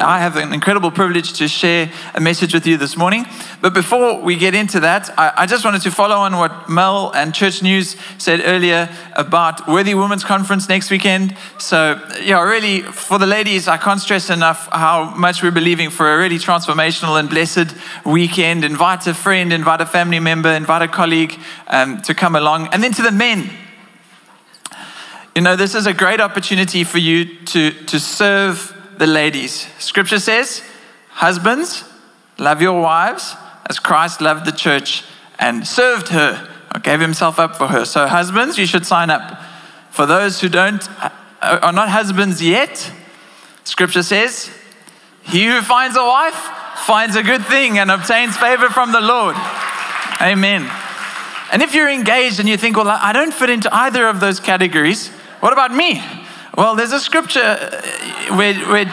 I have an incredible privilege to share a message with you this morning. But before we get into that, I, I, just wanted to follow on what Mel and Church News said earlier about Worthy Women's Conference next weekend. So, yeah, really, for the ladies, I can't stress enough how much we're believing for a really transformational and blessed weekend. Invite a friend, invite a family member, invite a colleague um, to come along. And then to the men, you know, this is a great opportunity for you to, to serve the ladies. Scripture says, Husbands, love your wives as Christ loved the church and served her, or gave himself up for her. So, husbands, you should sign up. For those who don't, uh, are not husbands yet, Scripture says, He who finds a wife finds a good thing and obtains favor from the Lord. Amen. And if you're engaged and you think, well, I don't fit into either of those categories, what about me? Well, there's a scripture uh, where, where,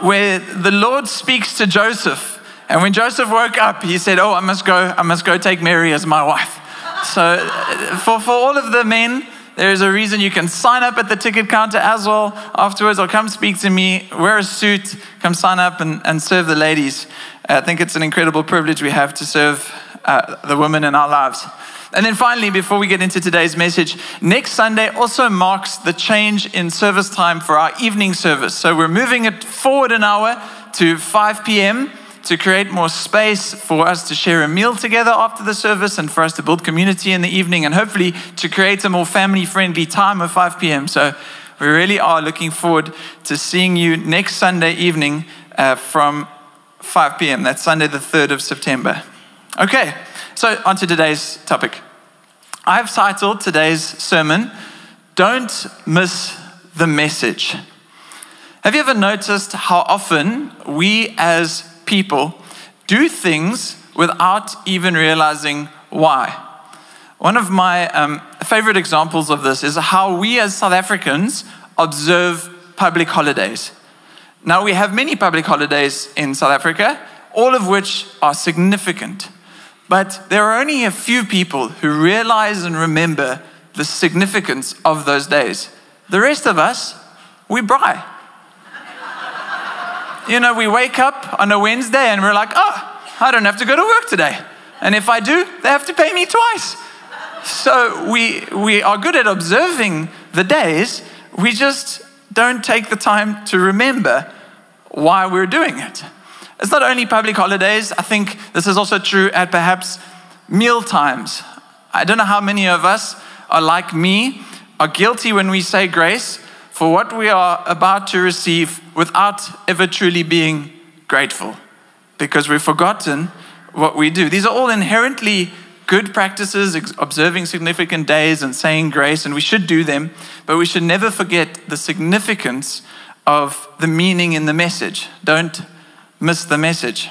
where the Lord speaks to Joseph. And when Joseph woke up, he said, Oh, I must go, I must go take Mary as my wife. So, uh, for, for all of the men, there is a reason you can sign up at the ticket counter as well afterwards, or come speak to me, wear a suit, come sign up and, and serve the ladies. I think it's an incredible privilege we have to serve uh, the women in our lives. And then finally, before we get into today's message, next Sunday also marks the change in service time for our evening service. So we're moving it forward an hour to 5 p.m. to create more space for us to share a meal together after the service and for us to build community in the evening and hopefully to create a more family friendly time of 5 p.m. So we really are looking forward to seeing you next Sunday evening uh, from 5 p.m. That's Sunday, the 3rd of September. Okay, so on to today's topic. I've titled today's sermon, Don't Miss the Message. Have you ever noticed how often we as people do things without even realizing why? One of my um, favorite examples of this is how we as South Africans observe public holidays. Now, we have many public holidays in South Africa, all of which are significant. But there are only a few people who realize and remember the significance of those days. The rest of us, we braai. you know, we wake up on a Wednesday and we're like, oh, I don't have to go to work today. And if I do, they have to pay me twice. So we, we are good at observing the days, we just don't take the time to remember why we're doing it. It's not only public holidays, I think this is also true at perhaps meal times. I don't know how many of us are like me, are guilty when we say grace for what we are about to receive without ever truly being grateful because we've forgotten what we do. These are all inherently good practices, observing significant days and saying grace, and we should do them, but we should never forget the significance of the meaning in the message. Don't miss the message.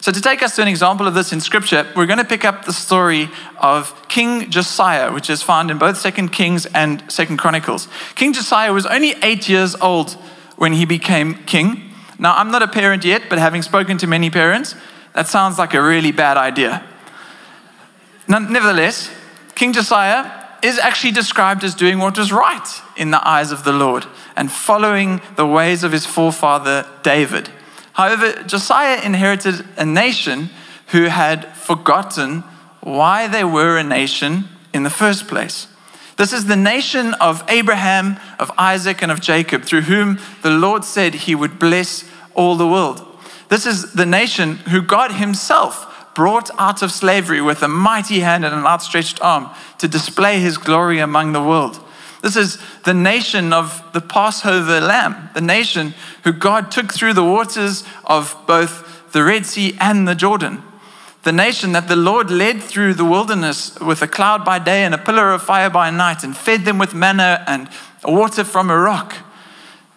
So, to take us to an example of this in scripture, we're going to pick up the story of King Josiah, which is found in both Second Kings and Second Chronicles. King Josiah was only eight years old when he became king. Now, I'm not a parent yet, but having spoken to many parents, that sounds like a really bad idea. Nevertheless, King Josiah is actually described as doing what was right in the eyes of the Lord and following the ways of his forefather David. However, Josiah inherited a nation who had forgotten why they were a nation in the first place. This is the nation of Abraham, of Isaac, and of Jacob, through whom the Lord said he would bless all the world. This is the nation who God Himself brought out of slavery with a mighty hand and an outstretched arm to display His glory among the world. This is the nation of the Passover lamb, the nation who God took through the waters of both the Red Sea and the Jordan. The nation that the Lord led through the wilderness with a cloud by day and a pillar of fire by night and fed them with manna and water from a rock.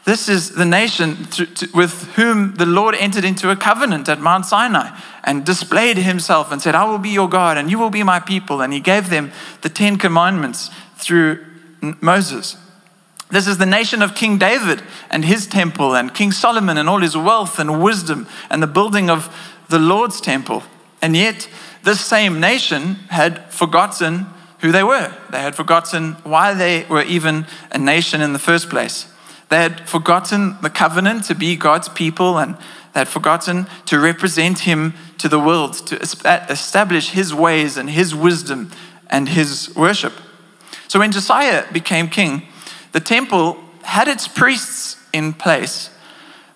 This is the nation with whom the Lord entered into a covenant at Mount Sinai and displayed himself and said, I will be your God and you will be my people. And he gave them the Ten Commandments through Moses. This is the nation of King David and his temple, and King Solomon and all his wealth and wisdom, and the building of the Lord's temple. And yet, this same nation had forgotten who they were. They had forgotten why they were even a nation in the first place. They had forgotten the covenant to be God's people and they had forgotten to represent Him to the world, to establish His ways and His wisdom and His worship. So when Josiah became king, the temple had its priests in place,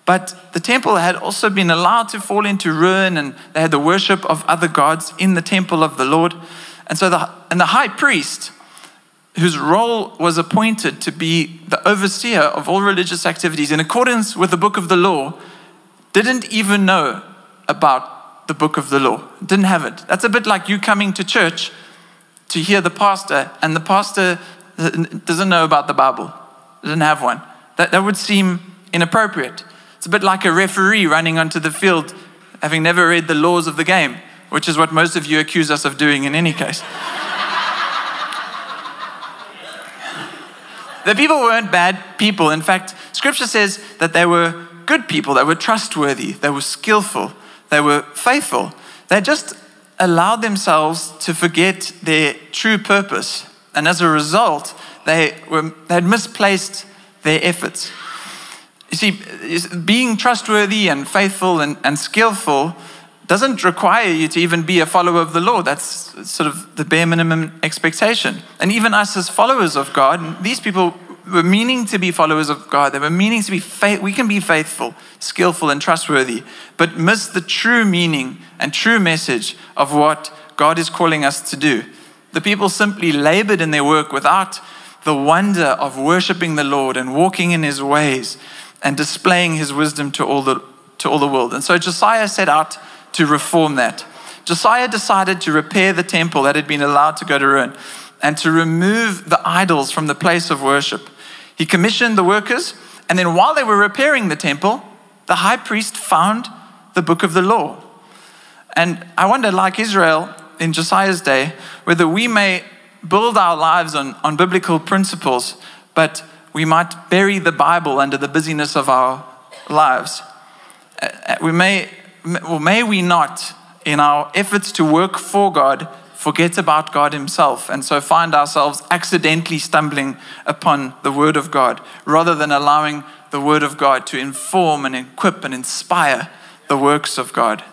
but the temple had also been allowed to fall into ruin and they had the worship of other gods in the temple of the Lord. And so the, and the high priest, whose role was appointed to be the overseer of all religious activities in accordance with the book of the law, didn't even know about the book of the law, didn't have it. That's a bit like you coming to church to hear the pastor, and the pastor doesn't know about the Bible, doesn't have one. That, that would seem inappropriate. It's a bit like a referee running onto the field having never read the laws of the game, which is what most of you accuse us of doing in any case. the people weren't bad people. In fact, scripture says that they were good people, they were trustworthy, they were skillful, they were faithful. They just allowed themselves to forget their true purpose. And as a result, they, were, they had misplaced their efforts. You see, being trustworthy and faithful and, and skillful doesn't require you to even be a follower of the Lord. That's sort of the bare minimum expectation. And even us as followers of God, these people were meaning to be followers of God. They were meaning to be faith. We can be faithful, skillful, and trustworthy, but miss the true meaning and true message of what God is calling us to do. The people simply labored in their work without the wonder of worshiping the Lord and walking in his ways and displaying his wisdom to all the, to all the world. And so Josiah set out to reform that. Josiah decided to repair the temple that had been allowed to go to ruin and to remove the idols from the place of worship. He commissioned the workers, and then while they were repairing the temple, the high priest found the book of the law. And I wonder, like Israel in Josiah's day, whether we may build our lives on, on biblical principles, but we might bury the Bible under the busyness of our lives. Uh, uh, we may, may we not, in our efforts to work for God, forget about God Himself, and so find ourselves accidentally stumbling upon the Word of God, rather than allowing the Word of God to inform and equip and inspire the works of God.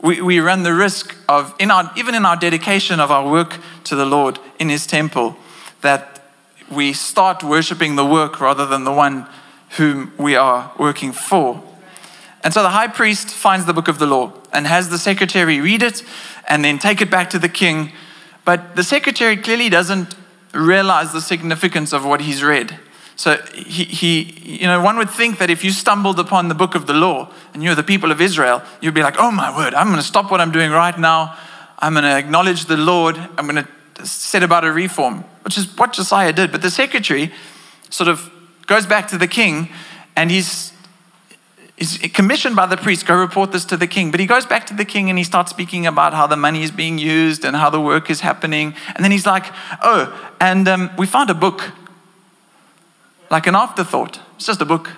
We, we run the risk of, in our, even in our dedication of our work to the Lord in His temple, that we start worshiping the work rather than the one whom we are working for. And so the high priest finds the book of the law and has the secretary read it and then take it back to the king. But the secretary clearly doesn't realize the significance of what he's read. So he, he, you know, one would think that if you stumbled upon the book of the law and you're the people of Israel, you'd be like, oh my word, I'm going to stop what I'm doing right now. I'm going to acknowledge the Lord. I'm going to set about a reform, which is what Josiah did. But the secretary sort of goes back to the king and he's, he's commissioned by the priest, go report this to the king. But he goes back to the king and he starts speaking about how the money is being used and how the work is happening. And then he's like, oh, and um, we found a book, like an afterthought. It's just a book.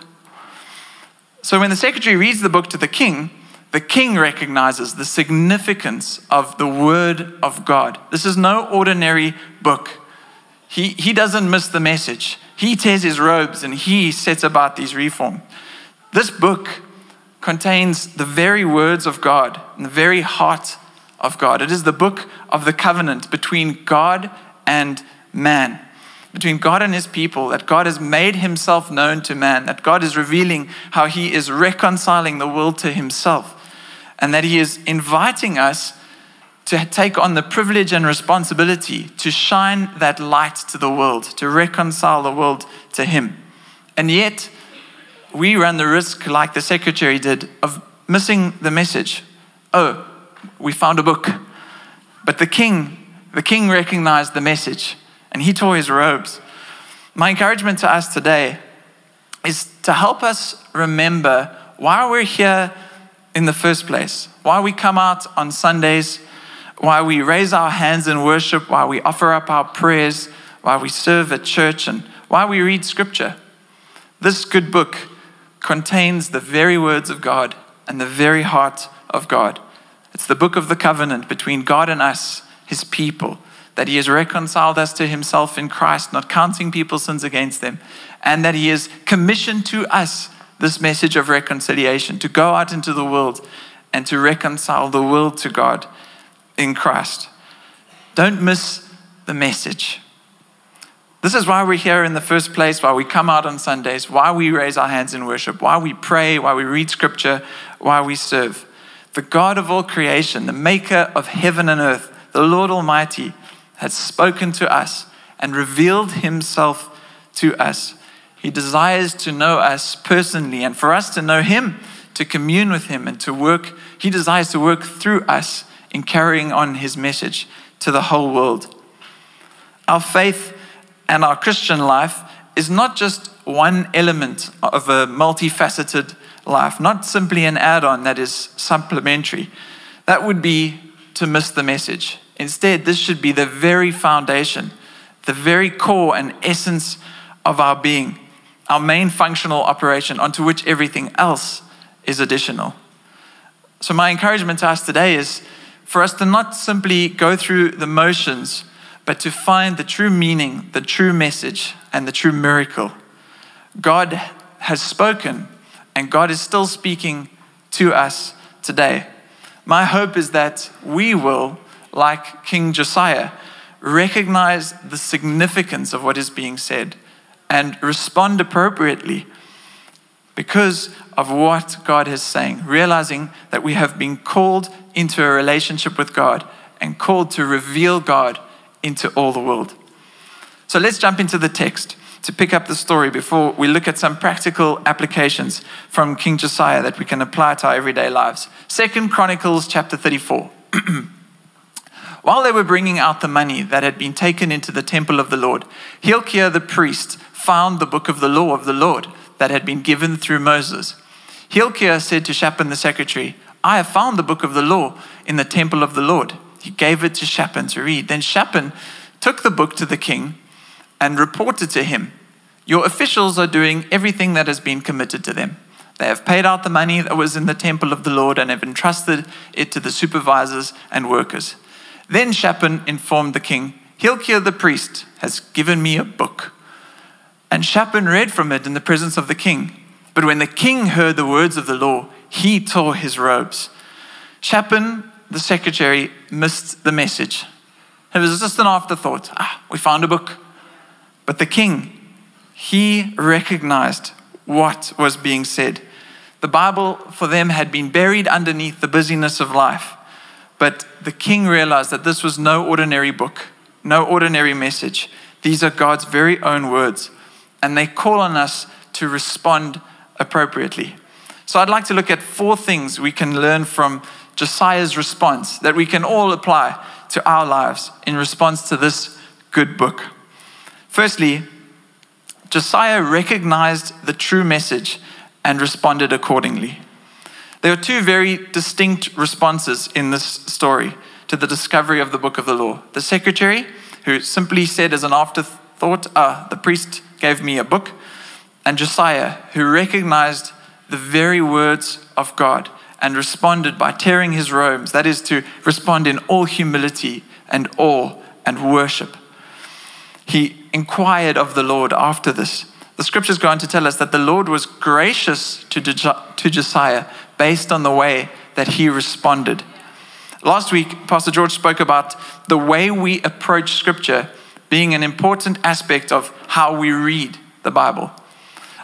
So when the secretary reads the book to the king, the king recognizes the significance of the word of God. This is no ordinary book. He, he doesn't miss the message. He tears his robes and he sets about these reform. This book contains the very words of God and the very heart of God. It is the book of the covenant between God and man, between God and his people, that God has made himself known to man, that God is revealing how he is reconciling the world to himself and that He is inviting us to take on the privilege and responsibility to shine that light to the world, to reconcile the world to Him. And yet, we run the risk, like the secretary did, of missing the message. Oh, we found a book. But the king, the king recognized the message and he tore his robes. My encouragement to us today is to help us remember why we're here in the first place, why we come out on Sundays, why we raise our hands in worship, why we offer up our prayers, why we serve at church, and why we read scripture. This good book contains the very words of God and the very heart of God. It's the book of the covenant between God and us, his people, that he has reconciled us to himself in Christ, not counting people's sins against them, and that he has commissioned to us this message of reconciliation to go out into the world and to reconcile the world to God in Christ. Don't miss the message. This is why we're here in the first place, why we come out on Sundays, why we raise our hands in worship, why we pray, why we read scripture, why we serve. The God of all creation, the maker of heaven and earth, the Lord Almighty, has spoken to us and revealed himself to us. He desires to know us personally and for us to know him, to commune with him and to work. He desires to work through us in carrying on his message to the whole world. Our faith and our Christian life is not just one element of a multifaceted life, not simply an add on that is supplementary. That would be to miss the message. Instead, this should be the very foundation, the very core and essence of our being, our main functional operation onto which everything else is additional. So, my encouragement to us today is for us to not simply go through the motions, but to find the true meaning, the true message, and the true miracle. God has spoken, and God is still speaking to us today. My hope is that we will like King Josiah, recognize the significance of what is being said and respond appropriately because of what God is saying, realizing that we have been called into a relationship with God and called to reveal God into all the world. So let's jump into the text to pick up the story before we look at some practical applications from King Josiah that we can apply to our everyday lives. Second Chronicles chapter 34. While they were bringing out the money that had been taken into the temple of the Lord, Hilkiah the priest found the book of the law of the Lord that had been given through Moses. Hilkiah said to Shaphan the secretary, I have found the book of the law in the temple of the Lord. He gave it to Shaphan to read. Then Shaphan took the book to the king and reported to him, Your officials are doing everything that has been committed to them. They have paid out the money that was in the temple of the Lord and have entrusted it to the supervisors and workers. Then Shaphan informed the king, Hilkiah the priest has given me a book. And Shaphan read from it in the presence of the king. But when the king heard the words of the law, he tore his robes. Shaphan, the secretary, missed the message. It was just an afterthought. Ah, we found a book. But the king, he recognized what was being said. The Bible for them had been buried underneath the busyness of life. But the king realized that this was no ordinary book, no ordinary message. These are God's very own words, and they call on us to respond appropriately. So I'd like to look at four things we can learn from Josiah's response that we can all apply to our lives in response to this good book. Firstly, Josiah recognized the true message and responded accordingly. There are two very distinct responses in this story to the discovery of the book of the law. The secretary, who simply said as an afterthought, Ah, the priest gave me a book, and Josiah, who recognized the very words of God and responded by tearing his robes, that is, to respond in all humility and awe and worship. He inquired of the Lord after this. The scriptures go on to tell us that the Lord was gracious to, to Josiah based on the way that he responded. Last week, Pastor George spoke about the way we approach Scripture being an important aspect of how we read the Bible.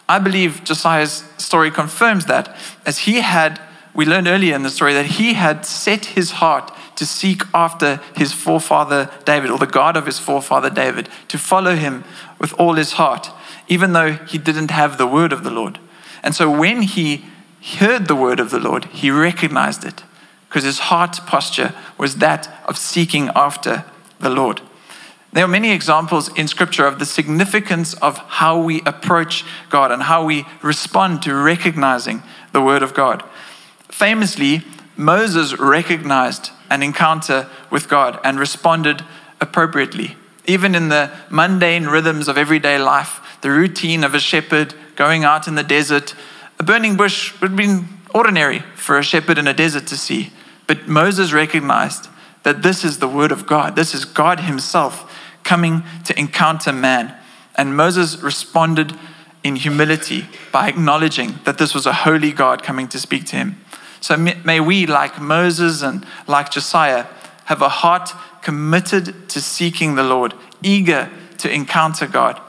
I believe Josiah's story confirms that, as he had, we learned earlier in the story that he had set his heart to seek after his forefather David, or the God of his forefather David, to follow him with all his heart, even though he didn't have the word of the Lord. And so when he heard the word of the Lord, he recognized it because his heart posture was that of seeking after the Lord. There are many examples in Scripture of the significance of how we approach God and how we respond to recognizing the Word of God. Famously, Moses recognized an encounter with God and responded appropriately. Even in the mundane rhythms of everyday life, the routine of a shepherd going out in the desert, a burning bush would have been ordinary for a shepherd in a desert to see. But Moses recognized that this is the word of God. This is God Himself coming to encounter man. And Moses responded in humility by acknowledging that this was a holy God coming to speak to him. So may we, like Moses and like Josiah, have a heart committed to seeking the Lord, eager to encounter God,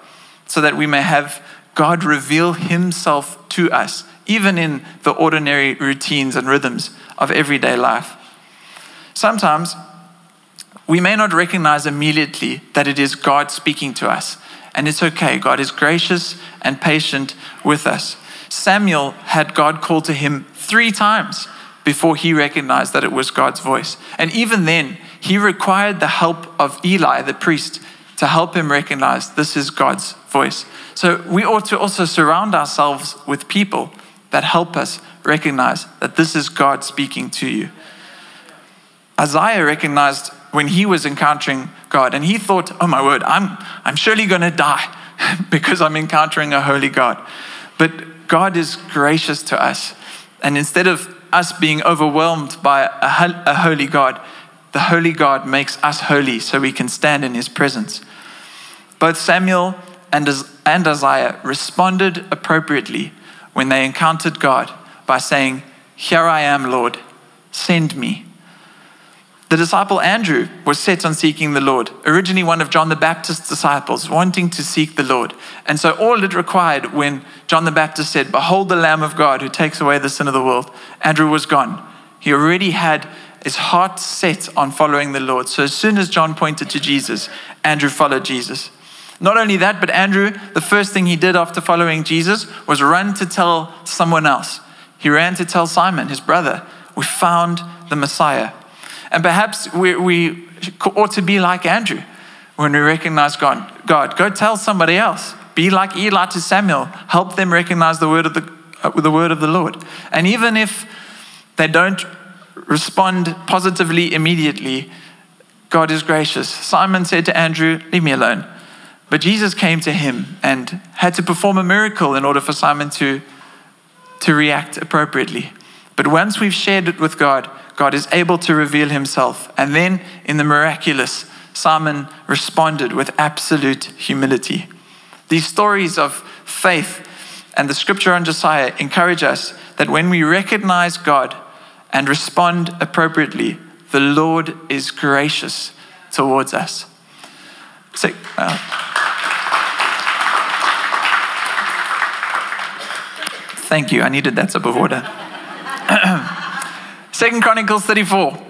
so that we may have God reveal himself to us, even in the ordinary routines and rhythms of everyday life. Sometimes we may not recognize immediately that it is God speaking to us. And it's okay. God is gracious and patient with us. Samuel had God call to him three times before he recognized that it was God's voice. And even then, he required the help of Eli, the priest, to help him recognize this is God's voice. So we ought to also surround ourselves with people that help us recognize that this is God speaking to you. Isaiah recognized when he was encountering God and he thought, oh my word, I'm, I'm surely going to die because I'm encountering a holy God. But God is gracious to us. And instead of us being overwhelmed by a, a holy God, the holy God makes us holy so we can stand in his presence. Both Samuel and, and Isaiah responded appropriately when they encountered God by saying, Here I am, Lord, send me. The disciple Andrew was set on seeking the Lord, originally one of John the Baptist's disciples, wanting to seek the Lord. And so, all it required when John the Baptist said, Behold the Lamb of God who takes away the sin of the world, Andrew was gone. He already had his heart set on following the Lord. So, as soon as John pointed to Jesus, Andrew followed Jesus. Not only that, but Andrew, the first thing he did after following Jesus was run to tell someone else. He ran to tell Simon, his brother, We found the Messiah. And perhaps we, we ought to be like Andrew when we recognize God. God, go tell somebody else. Be like Eli to Samuel. Help them recognize the word of the, uh, the word of the Lord. And even if they don't respond positively immediately, God is gracious. Simon said to Andrew, Leave me alone. But Jesus came to him and had to perform a miracle in order for Simon to, to react appropriately. But once we've shared it with God, God is able to reveal himself. And then in the miraculous, Simon responded with absolute humility. These stories of faith and the scripture on Josiah encourage us that when we recognize God and respond appropriately, the Lord is gracious towards us. So, uh, thank you. I needed that sip of water. Second Chronicles 34.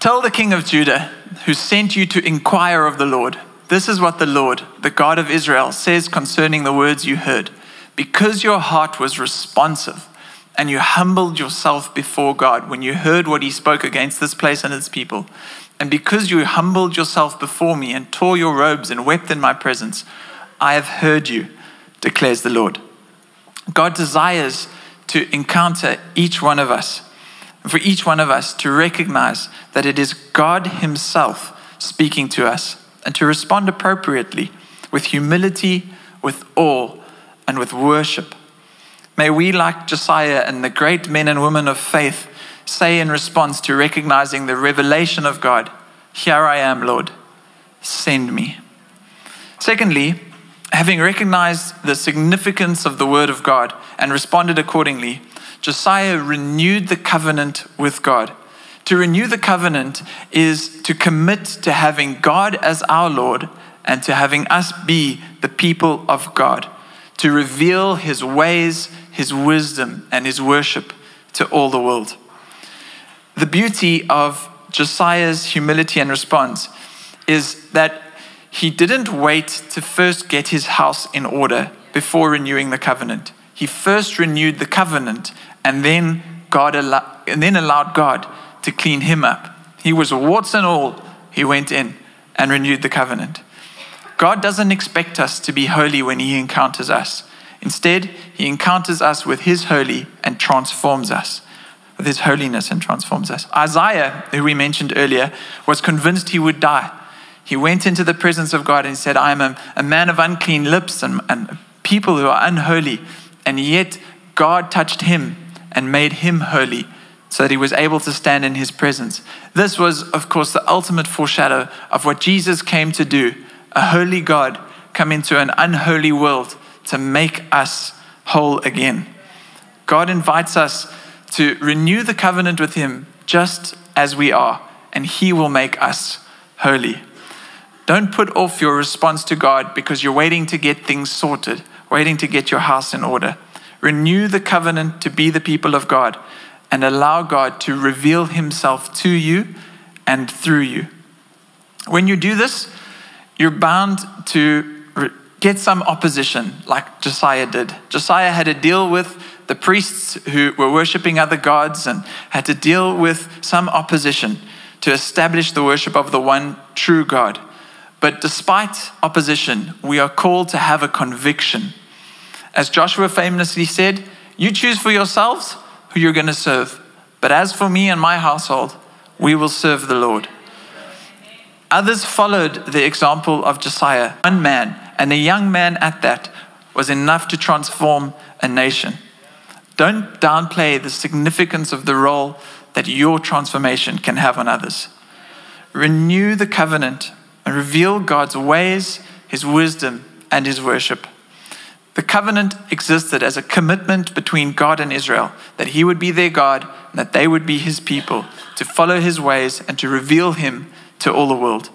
Tell the king of Judah, who sent you to inquire of the Lord, this is what the Lord, the God of Israel, says concerning the words you heard. Because your heart was responsive and you humbled yourself before God when you heard what he spoke against this place and its people, and because you humbled yourself before me and tore your robes and wept in my presence, I have heard you, declares the Lord. God desires to encounter each one of us for each one of us to recognize that it is God Himself speaking to us and to respond appropriately with humility, with awe, and with worship. May we, like Josiah and the great men and women of faith, say in response to recognizing the revelation of God, Here I am, Lord, send me. Secondly, having recognized the significance of the Word of God and responded accordingly, Josiah renewed the covenant with God. To renew the covenant is to commit to having God as our Lord and to having us be the people of God, to reveal his ways, his wisdom, and his worship to all the world. The beauty of Josiah's humility and response is that he didn't wait to first get his house in order before renewing the covenant. He first renewed the covenant and then God allow, and then allowed God to clean him up. He was warts and all. He went in and renewed the covenant. God doesn't expect us to be holy when He encounters us. Instead, He encounters us with His holy and transforms us. With His holiness and transforms us. Isaiah, who we mentioned earlier, was convinced he would die. He went into the presence of God and said, I am a, a man of unclean lips and, and people who are unholy. And yet, God touched him and made him holy so that he was able to stand in his presence. This was, of course, the ultimate foreshadow of what Jesus came to do a holy God come into an unholy world to make us whole again. God invites us to renew the covenant with him just as we are, and he will make us holy. Don't put off your response to God because you're waiting to get things sorted, waiting to get your house in order. Renew the covenant to be the people of God and allow God to reveal himself to you and through you. When you do this, you're bound to get some opposition, like Josiah did. Josiah had to deal with the priests who were worshiping other gods and had to deal with some opposition to establish the worship of the one true God. But despite opposition, we are called to have a conviction. As Joshua famously said, You choose for yourselves who you're going to serve. But as for me and my household, we will serve the Lord. Others followed the example of Josiah. One man, and a young man at that, was enough to transform a nation. Don't downplay the significance of the role that your transformation can have on others. Renew the covenant and reveal God's ways, His wisdom, and His worship. The covenant existed as a commitment between God and Israel that He would be their God and that they would be His people, to follow His ways and to reveal Him to all the world.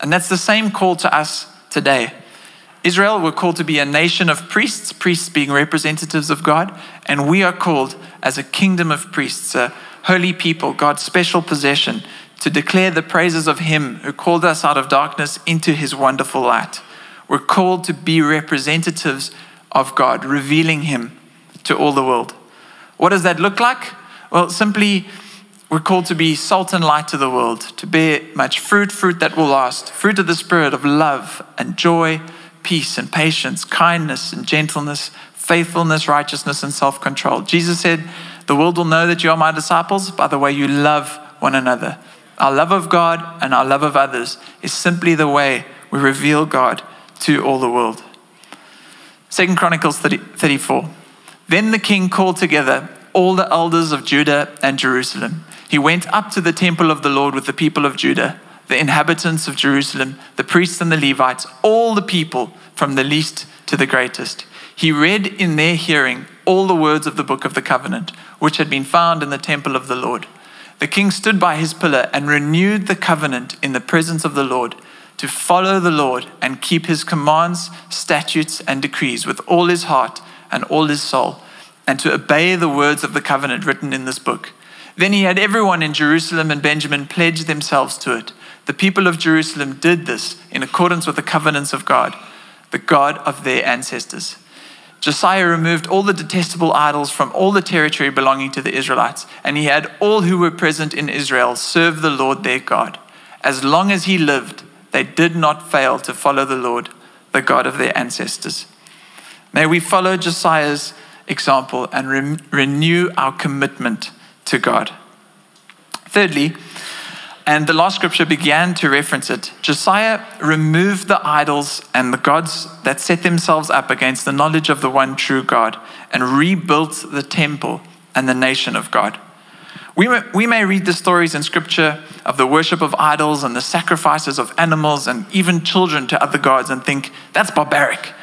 And that's the same call to us today. Israel were called to be a nation of priests, priests being representatives of God, and we are called as a kingdom of priests, a holy people, God's special possession, to declare the praises of Him who called us out of darkness into His wonderful light. We're called to be representatives of God, revealing Him to all the world. What does that look like? Well, simply, we're called to be salt and light to the world, to bear much fruit, fruit that will last, fruit of the Spirit of love and joy, peace and patience, kindness and gentleness, faithfulness, righteousness, and self control. Jesus said, The world will know that you are my disciples by the way you love one another. Our love of God and our love of others is simply the way we reveal God to all the world. Second Chronicles 30, 34. Then the king called together all the elders of Judah and Jerusalem. He went up to the temple of the Lord with the people of Judah, the inhabitants of Jerusalem, the priests and the Levites, all the people from the least to the greatest. He read in their hearing all the words of the book of the covenant, which had been found in the temple of the Lord. The king stood by his pillar and renewed the covenant in the presence of the Lord to follow the Lord and keep his commands, statutes, and decrees with all his heart and all his soul, and to obey the words of the covenant written in this book. Then he had everyone in Jerusalem and Benjamin pledge themselves to it. The people of Jerusalem did this in accordance with the covenants of God, the God of their ancestors. Josiah removed all the detestable idols from all the territory belonging to the Israelites, and he had all who were present in Israel serve the Lord their God. As long as he lived, they did not fail to follow the Lord, the God of their ancestors. May we follow Josiah's example and re- renew our commitment to God. Thirdly, and the last scripture began to reference it. Josiah removed the idols and the gods that set themselves up against the knowledge of the one true God and rebuilt the temple and the nation of God. We may, we may read the stories in scripture of the worship of idols and the sacrifices of animals and even children to other gods and think, that's barbaric.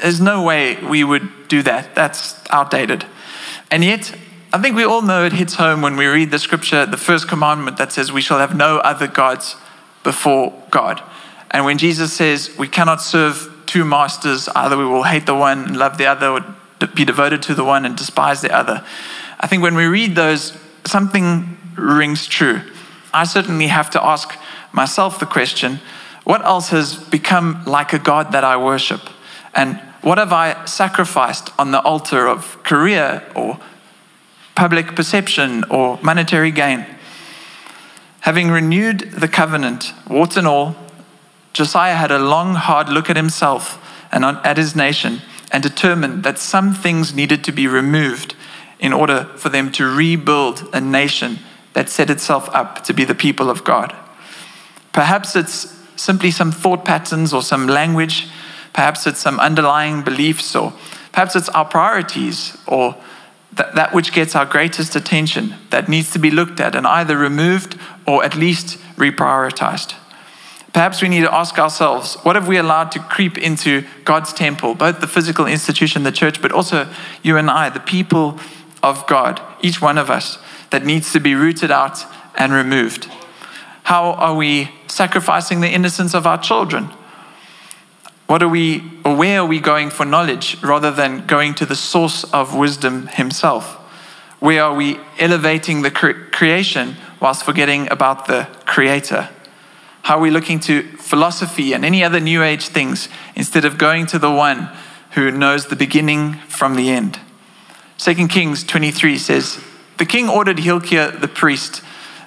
There's no way we would do that. That's outdated. And yet, I think we all know it hits home when we read the scripture, the first commandment that says, We shall have no other gods before God. And when Jesus says we cannot serve two masters, either we will hate the one and love the other, or be devoted to the one and despise the other. I think when we read those, something rings true. I certainly have to ask myself the question what else has become like a God that I worship? And what have I sacrificed on the altar of career or public perception or monetary gain? Having renewed the covenant, warts and all, Josiah had a long, hard look at himself and at his nation and determined that some things needed to be removed in order for them to rebuild a nation that set itself up to be the people of God. Perhaps it's simply some thought patterns or some language, perhaps it's some underlying beliefs, or perhaps it's our priorities or that, that which gets our greatest attention, that needs to be looked at and either removed or at least reprioritized. Perhaps we need to ask ourselves what have we allowed to creep into God's temple, both the physical institution, the church, but also you and I, the people of God, each one of us, that needs to be rooted out and removed? How are we sacrificing the innocence of our children? What are we, or where are we going for knowledge rather than going to the source of wisdom himself? Where are we elevating the cre- creation whilst forgetting about the creator? How are we looking to philosophy and any other new age things instead of going to the one who knows the beginning from the end? 2 Kings 23 says, The king ordered Hilkiah the priest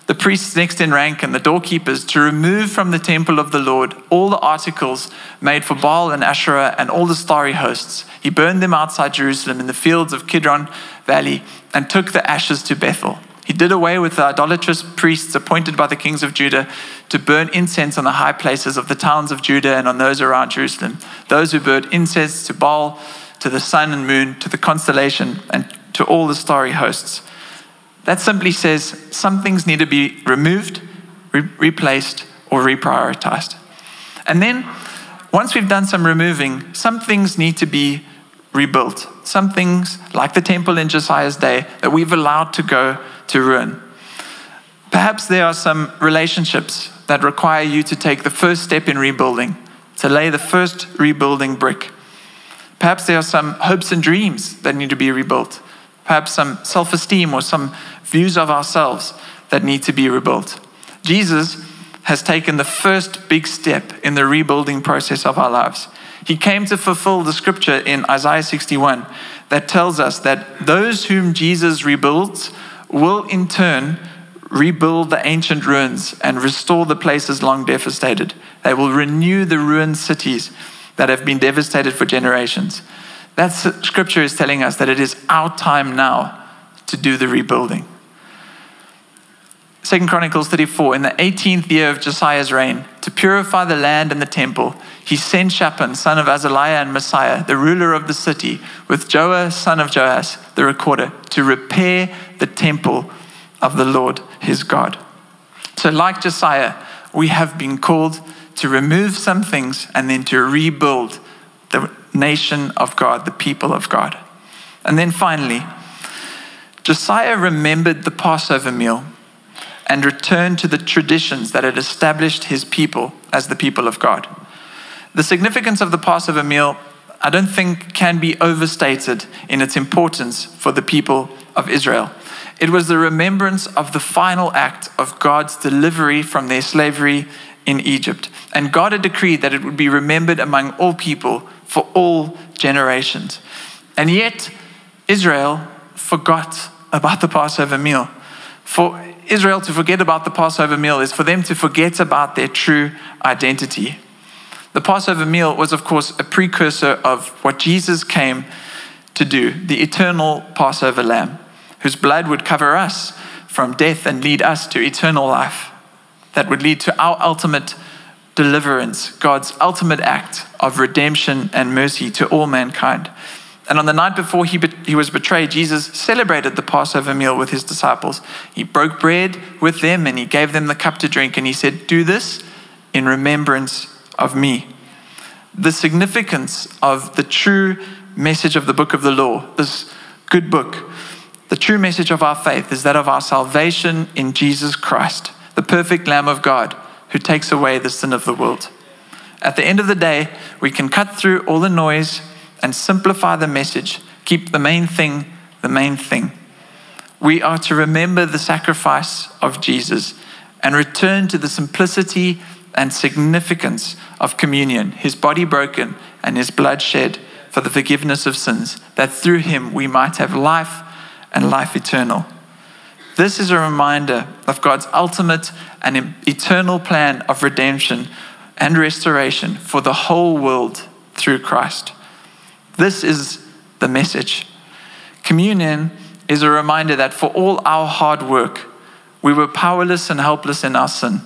the priests next in rank and the doorkeepers to remove from the temple of the Lord all the articles made for Baal and Asherah and all the starry hosts. He burned them outside Jerusalem in the fields of Kidron Valley and took the ashes to Bethel. He did away with the idolatrous priests appointed by the kings of Judah to burn incense on the high places of the towns of Judah and on those around Jerusalem. Those who burned incense to Baal, to the sun and moon, to the constellation, and to all the starry hosts. That simply says some things need to be removed, re- replaced, or reprioritized. And then, once we've done some removing, some things need to be rebuilt. Some things, like the temple in Josiah's day, that we've allowed to go to ruin. Perhaps there are some relationships that require you to take the first step in rebuilding, to lay the first rebuilding brick. Perhaps there are some hopes and dreams that need to be rebuilt. Perhaps some self esteem or some views of ourselves that need to be rebuilt. Jesus has taken the first big step in the rebuilding process of our lives. He came to fulfill the scripture in Isaiah 61 that tells us that those whom Jesus rebuilds will in turn rebuild the ancient ruins and restore the places long devastated. They will renew the ruined cities that have been devastated for generations. That scripture is telling us that it is our time now to do the rebuilding. Second Chronicles 34, in the 18th year of Josiah's reign, to purify the land and the temple, he sent Shaphan, son of Azaliah and Maaseiah, the ruler of the city, with Joah, son of Joahaz, the recorder, to repair the temple of the Lord his God. So, like Josiah, we have been called to remove some things and then to rebuild the nation of God, the people of God. And then finally, Josiah remembered the Passover meal and returned to the traditions that had established his people as the people of God. The significance of the Passover meal, I don't think, can be overstated in its importance for the people of Israel. It was the remembrance of the final act of God's delivery from their slavery in Egypt. And God had decreed that it would be remembered among all people for all generations. And yet, Israel forgot about the Passover meal. For Israel to forget about the Passover meal is for them to forget about their true identity. The Passover meal was, of course, a precursor of what Jesus came to do the eternal Passover lamb, whose blood would cover us from death and lead us to eternal life, that would lead to our ultimate deliverance, God's ultimate act of redemption and mercy to all mankind. And on the night before he, be- he was betrayed, Jesus celebrated the Passover meal with his disciples. He broke bread with them and he gave them the cup to drink. And he said, Do this in remembrance of me. The significance of the true message of the book of the law, this good book, the true message of our faith is that of our salvation in Jesus Christ, the perfect Lamb of God who takes away the sin of the world. At the end of the day, we can cut through all the noise and simplify the message. Keep the main thing the main thing. We are to remember the sacrifice of Jesus and return to the simplicity and significance of communion, his body broken and his blood shed for the forgiveness of sins, that through him we might have life and life eternal. This is a reminder of God's ultimate and eternal plan of redemption and restoration for the whole world through Christ. This is the message. Communion is a reminder that for all our hard work, we were powerless and helpless in our sin.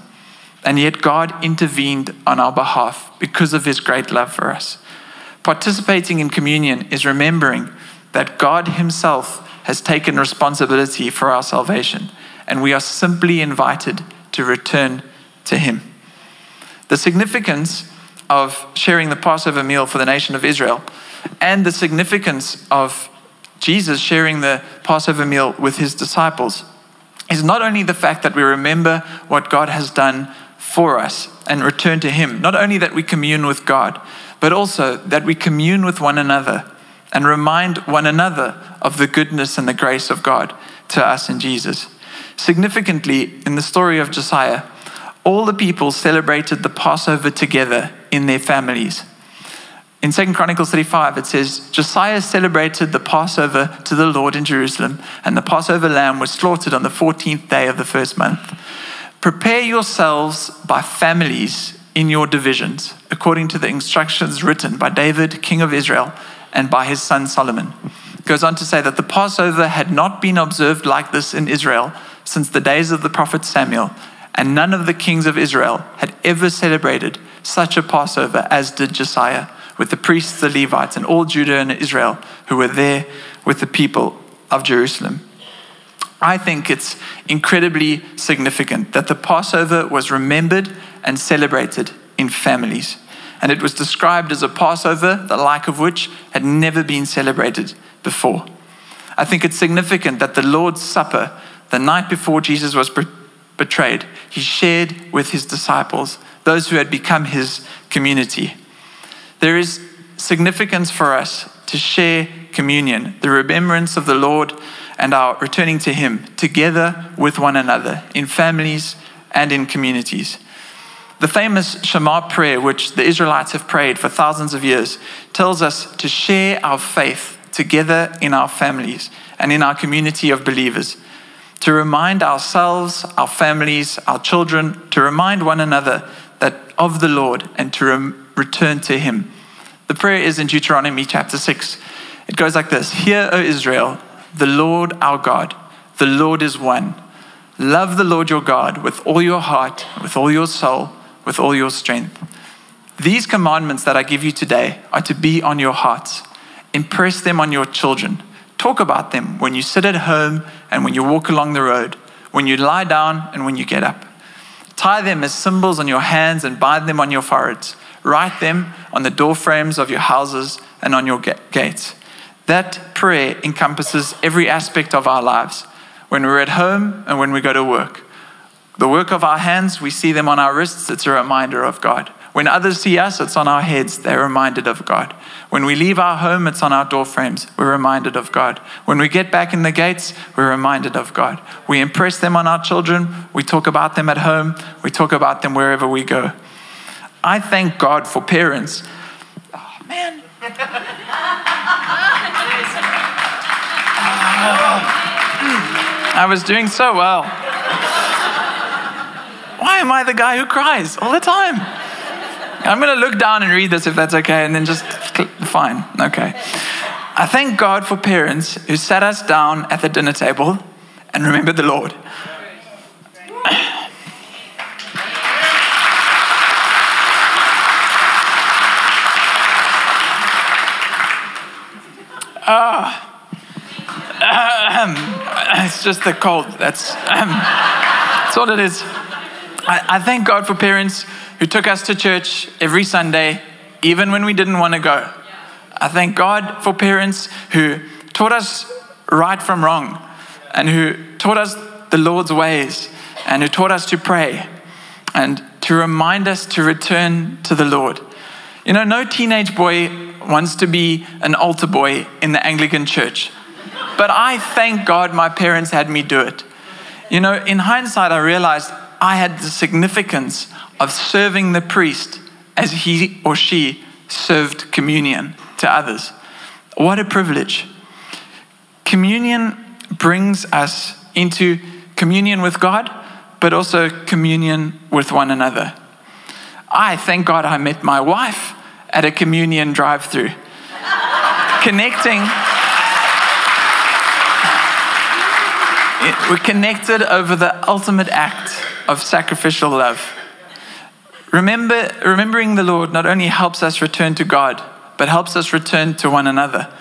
And yet God intervened on our behalf because of his great love for us. Participating in communion is remembering that God himself has taken responsibility for our salvation, and we are simply invited to return to Him. The significance of sharing the Passover meal for the nation of Israel and the significance of Jesus sharing the Passover meal with his disciples is not only the fact that we remember what God has done for us and return to Him, not only that we commune with God, but also that we commune with one another and remind one another of the goodness and the grace of God to us in Jesus. Significantly, in the story of Josiah, all the people celebrated the Passover together in their families. In 2 Chronicles 35, it says, Josiah celebrated the Passover to the Lord in Jerusalem, and the Passover lamb was slaughtered on the 14th day of the first month. Prepare yourselves by families in your divisions, according to the instructions written by David, king of Israel, and by his son Solomon. Goes on to say that the Passover had not been observed like this in Israel since the days of the prophet Samuel, and none of the kings of Israel had ever celebrated such a Passover as did Josiah, with the priests, the Levites, and all Judah and Israel who were there with the people of Jerusalem. I think it's incredibly significant that the Passover was remembered and celebrated in families. And it was described as a Passover, the like of which had never been celebrated before. I think it's significant that the Lord's Supper, the night before Jesus was betrayed, he shared with his disciples, those who had become his community. There is significance for us to share communion, the remembrance of the Lord and our returning to Him together with one another in families and in communities. The famous Shema prayer, which the Israelites have prayed for thousands of years, tells us to share our faith together in our families and in our community of believers, to remind ourselves, our families, our children, to remind one another that of the Lord and to re- return to Him. The prayer is in Deuteronomy chapter 6. It goes like this Hear, O Israel, the Lord our God, the Lord is one. Love the Lord your God with all your heart, with all your soul, with all your strength. These commandments that I give you today are to be on your hearts. Impress them on your children. Talk about them when you sit at home and when you walk along the road, when you lie down and when you get up. Tie them as symbols on your hands and bind them on your foreheads. Write them on the door frames of your houses and on your gates. That prayer encompasses every aspect of our lives when we're at home and when we go to work. The work of our hands, we see them on our wrists, it's a reminder of God. When others see us, it's on our heads, they're reminded of God. When we leave our home, it's on our door frames, we're reminded of God. When we get back in the gates, we're reminded of God. We impress them on our children, we talk about them at home, we talk about them wherever we go. I thank God for parents. Oh, man. I was doing so well. Why am I the guy who cries all the time? I'm going to look down and read this if that's okay, and then just fine. Okay. I thank God for parents who sat us down at the dinner table and remembered the Lord. Ah. Um, it's just the cold. That's, um, that's all it is. I, I thank God for parents who took us to church every Sunday, even when we didn't want to go. I thank God for parents who taught us right from wrong and who taught us the Lord's ways and who taught us to pray and to remind us to return to the Lord. You know, no teenage boy wants to be an altar boy in the Anglican church. But I thank God my parents had me do it. You know, in hindsight, I realized I had the significance of serving the priest as he or she served communion to others. What a privilege. Communion brings us into communion with God, but also communion with one another. I thank God I met my wife at a communion drive through, connecting. We're connected over the ultimate act of sacrificial love. Remember, remembering the Lord not only helps us return to God, but helps us return to one another,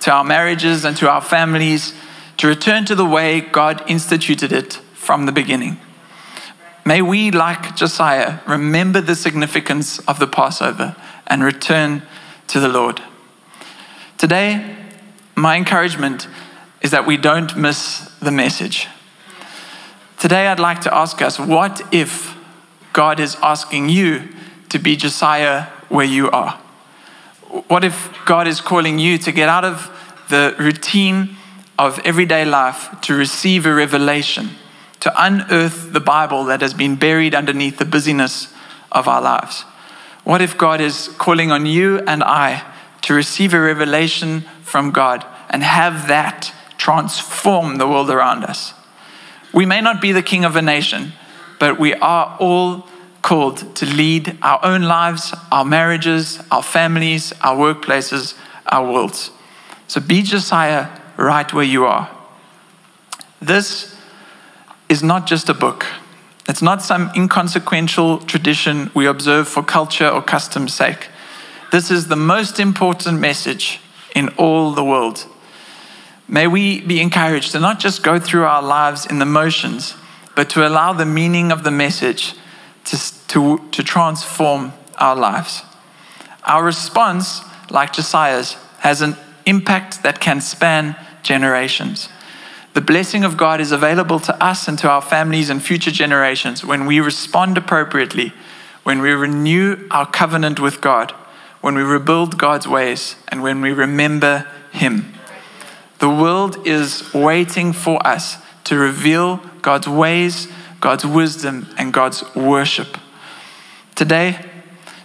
to our marriages and to our families, to return to the way God instituted it from the beginning. May we, like Josiah, remember the significance of the Passover and return to the Lord. Today, my encouragement is that we don't miss the message. Today, I'd like to ask us what if God is asking you to be Josiah where you are? What if God is calling you to get out of the routine of everyday life to receive a revelation, to unearth the Bible that has been buried underneath the busyness of our lives? What if God is calling on you and I to receive a revelation from God and have that transform the world around us? We may not be the king of a nation, but we are all called to lead our own lives, our marriages, our families, our workplaces, our worlds. So be Josiah right where you are. This is not just a book. It's not some inconsequential tradition we observe for culture or custom's sake. This is the most important message in all the world. May we be encouraged to not just go through our lives in the motions, but to allow the meaning of the message to, to, to transform our lives. Our response, like Josiah's, has an impact that can span generations. The blessing of God is available to us and to our families and future generations when we respond appropriately, when we renew our covenant with God, when we rebuild God's ways, and when we remember Him. The world is waiting for us to reveal God's ways, God's wisdom, and God's worship. Today,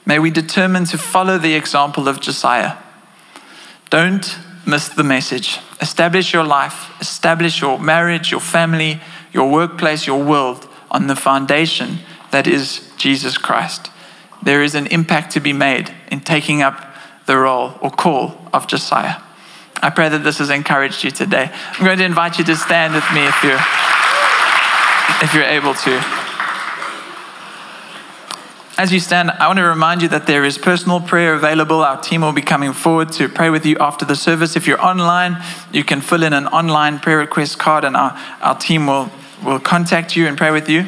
may we determine to follow the example of Josiah. Don't miss the message. Establish your life, establish your marriage, your family, your workplace, your world on the foundation that is Jesus Christ. There is an impact to be made in taking up the role or call of Josiah. I pray that this has encouraged you today. I'm going to invite you to stand with me if you're, if you're able to. As you stand, I want to remind you that there is personal prayer available. Our team will be coming forward to pray with you after the service. If you're online, you can fill in an online prayer request card, and our, our team will, will contact you and pray with you.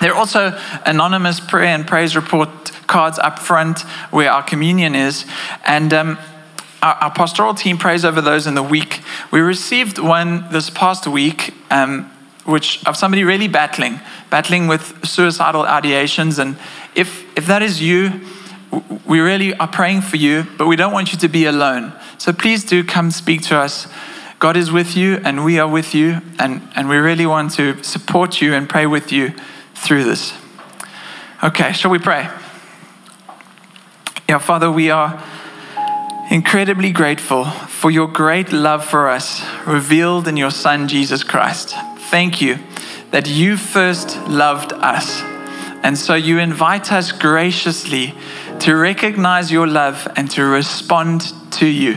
There are also anonymous prayer and praise report cards up front where our communion is. And um, our, our, pastoral team prays over those in the week. We received one this past week. Um, which of somebody really battling, battling with suicidal ideations. And if, if that is you, we really are praying for you, but we don't want you to be alone. So please do come speak to us. God is with you, and we are with you, and, and we really want to support you and pray with you through this. Okay, shall we pray? Yeah, Father, we are incredibly grateful for your great love for us revealed in your Son, Jesus Christ thank you that you first loved us. And so you invite us graciously to recognize your love and to respond to you.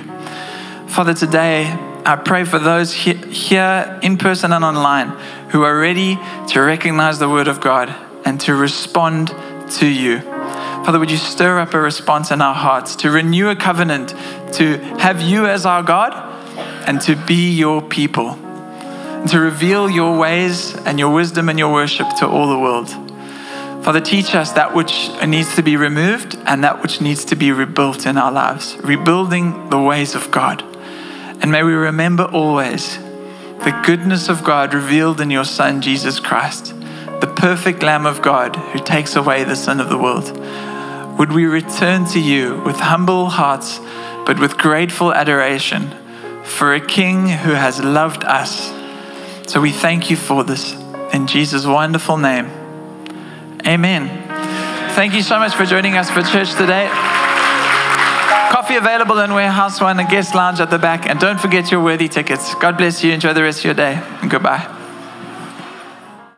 Father, today I pray for those here in person and online who are ready to recognize the word of God and to respond to you. Father, would you stir up a response in our hearts to renew a covenant, to have you as our God, and to be your people and to reveal your ways and your wisdom and your worship to all the world. Father, teach us that which needs to be removed and that which needs to be rebuilt in our lives, rebuilding the ways of God. And may we remember always the goodness of God revealed in your Son, Jesus Christ, the perfect Lamb of God who takes away the sin of the world. Would we return to you with humble hearts, but with grateful adoration for a King who has loved us so we thank you for this in Jesus' wonderful name. Amen. Thank you so much for joining us for church today. Coffee available in Warehouse One, a guest lounge at the back. And don't forget your worthy tickets. God bless you. Enjoy the rest of your day. And goodbye.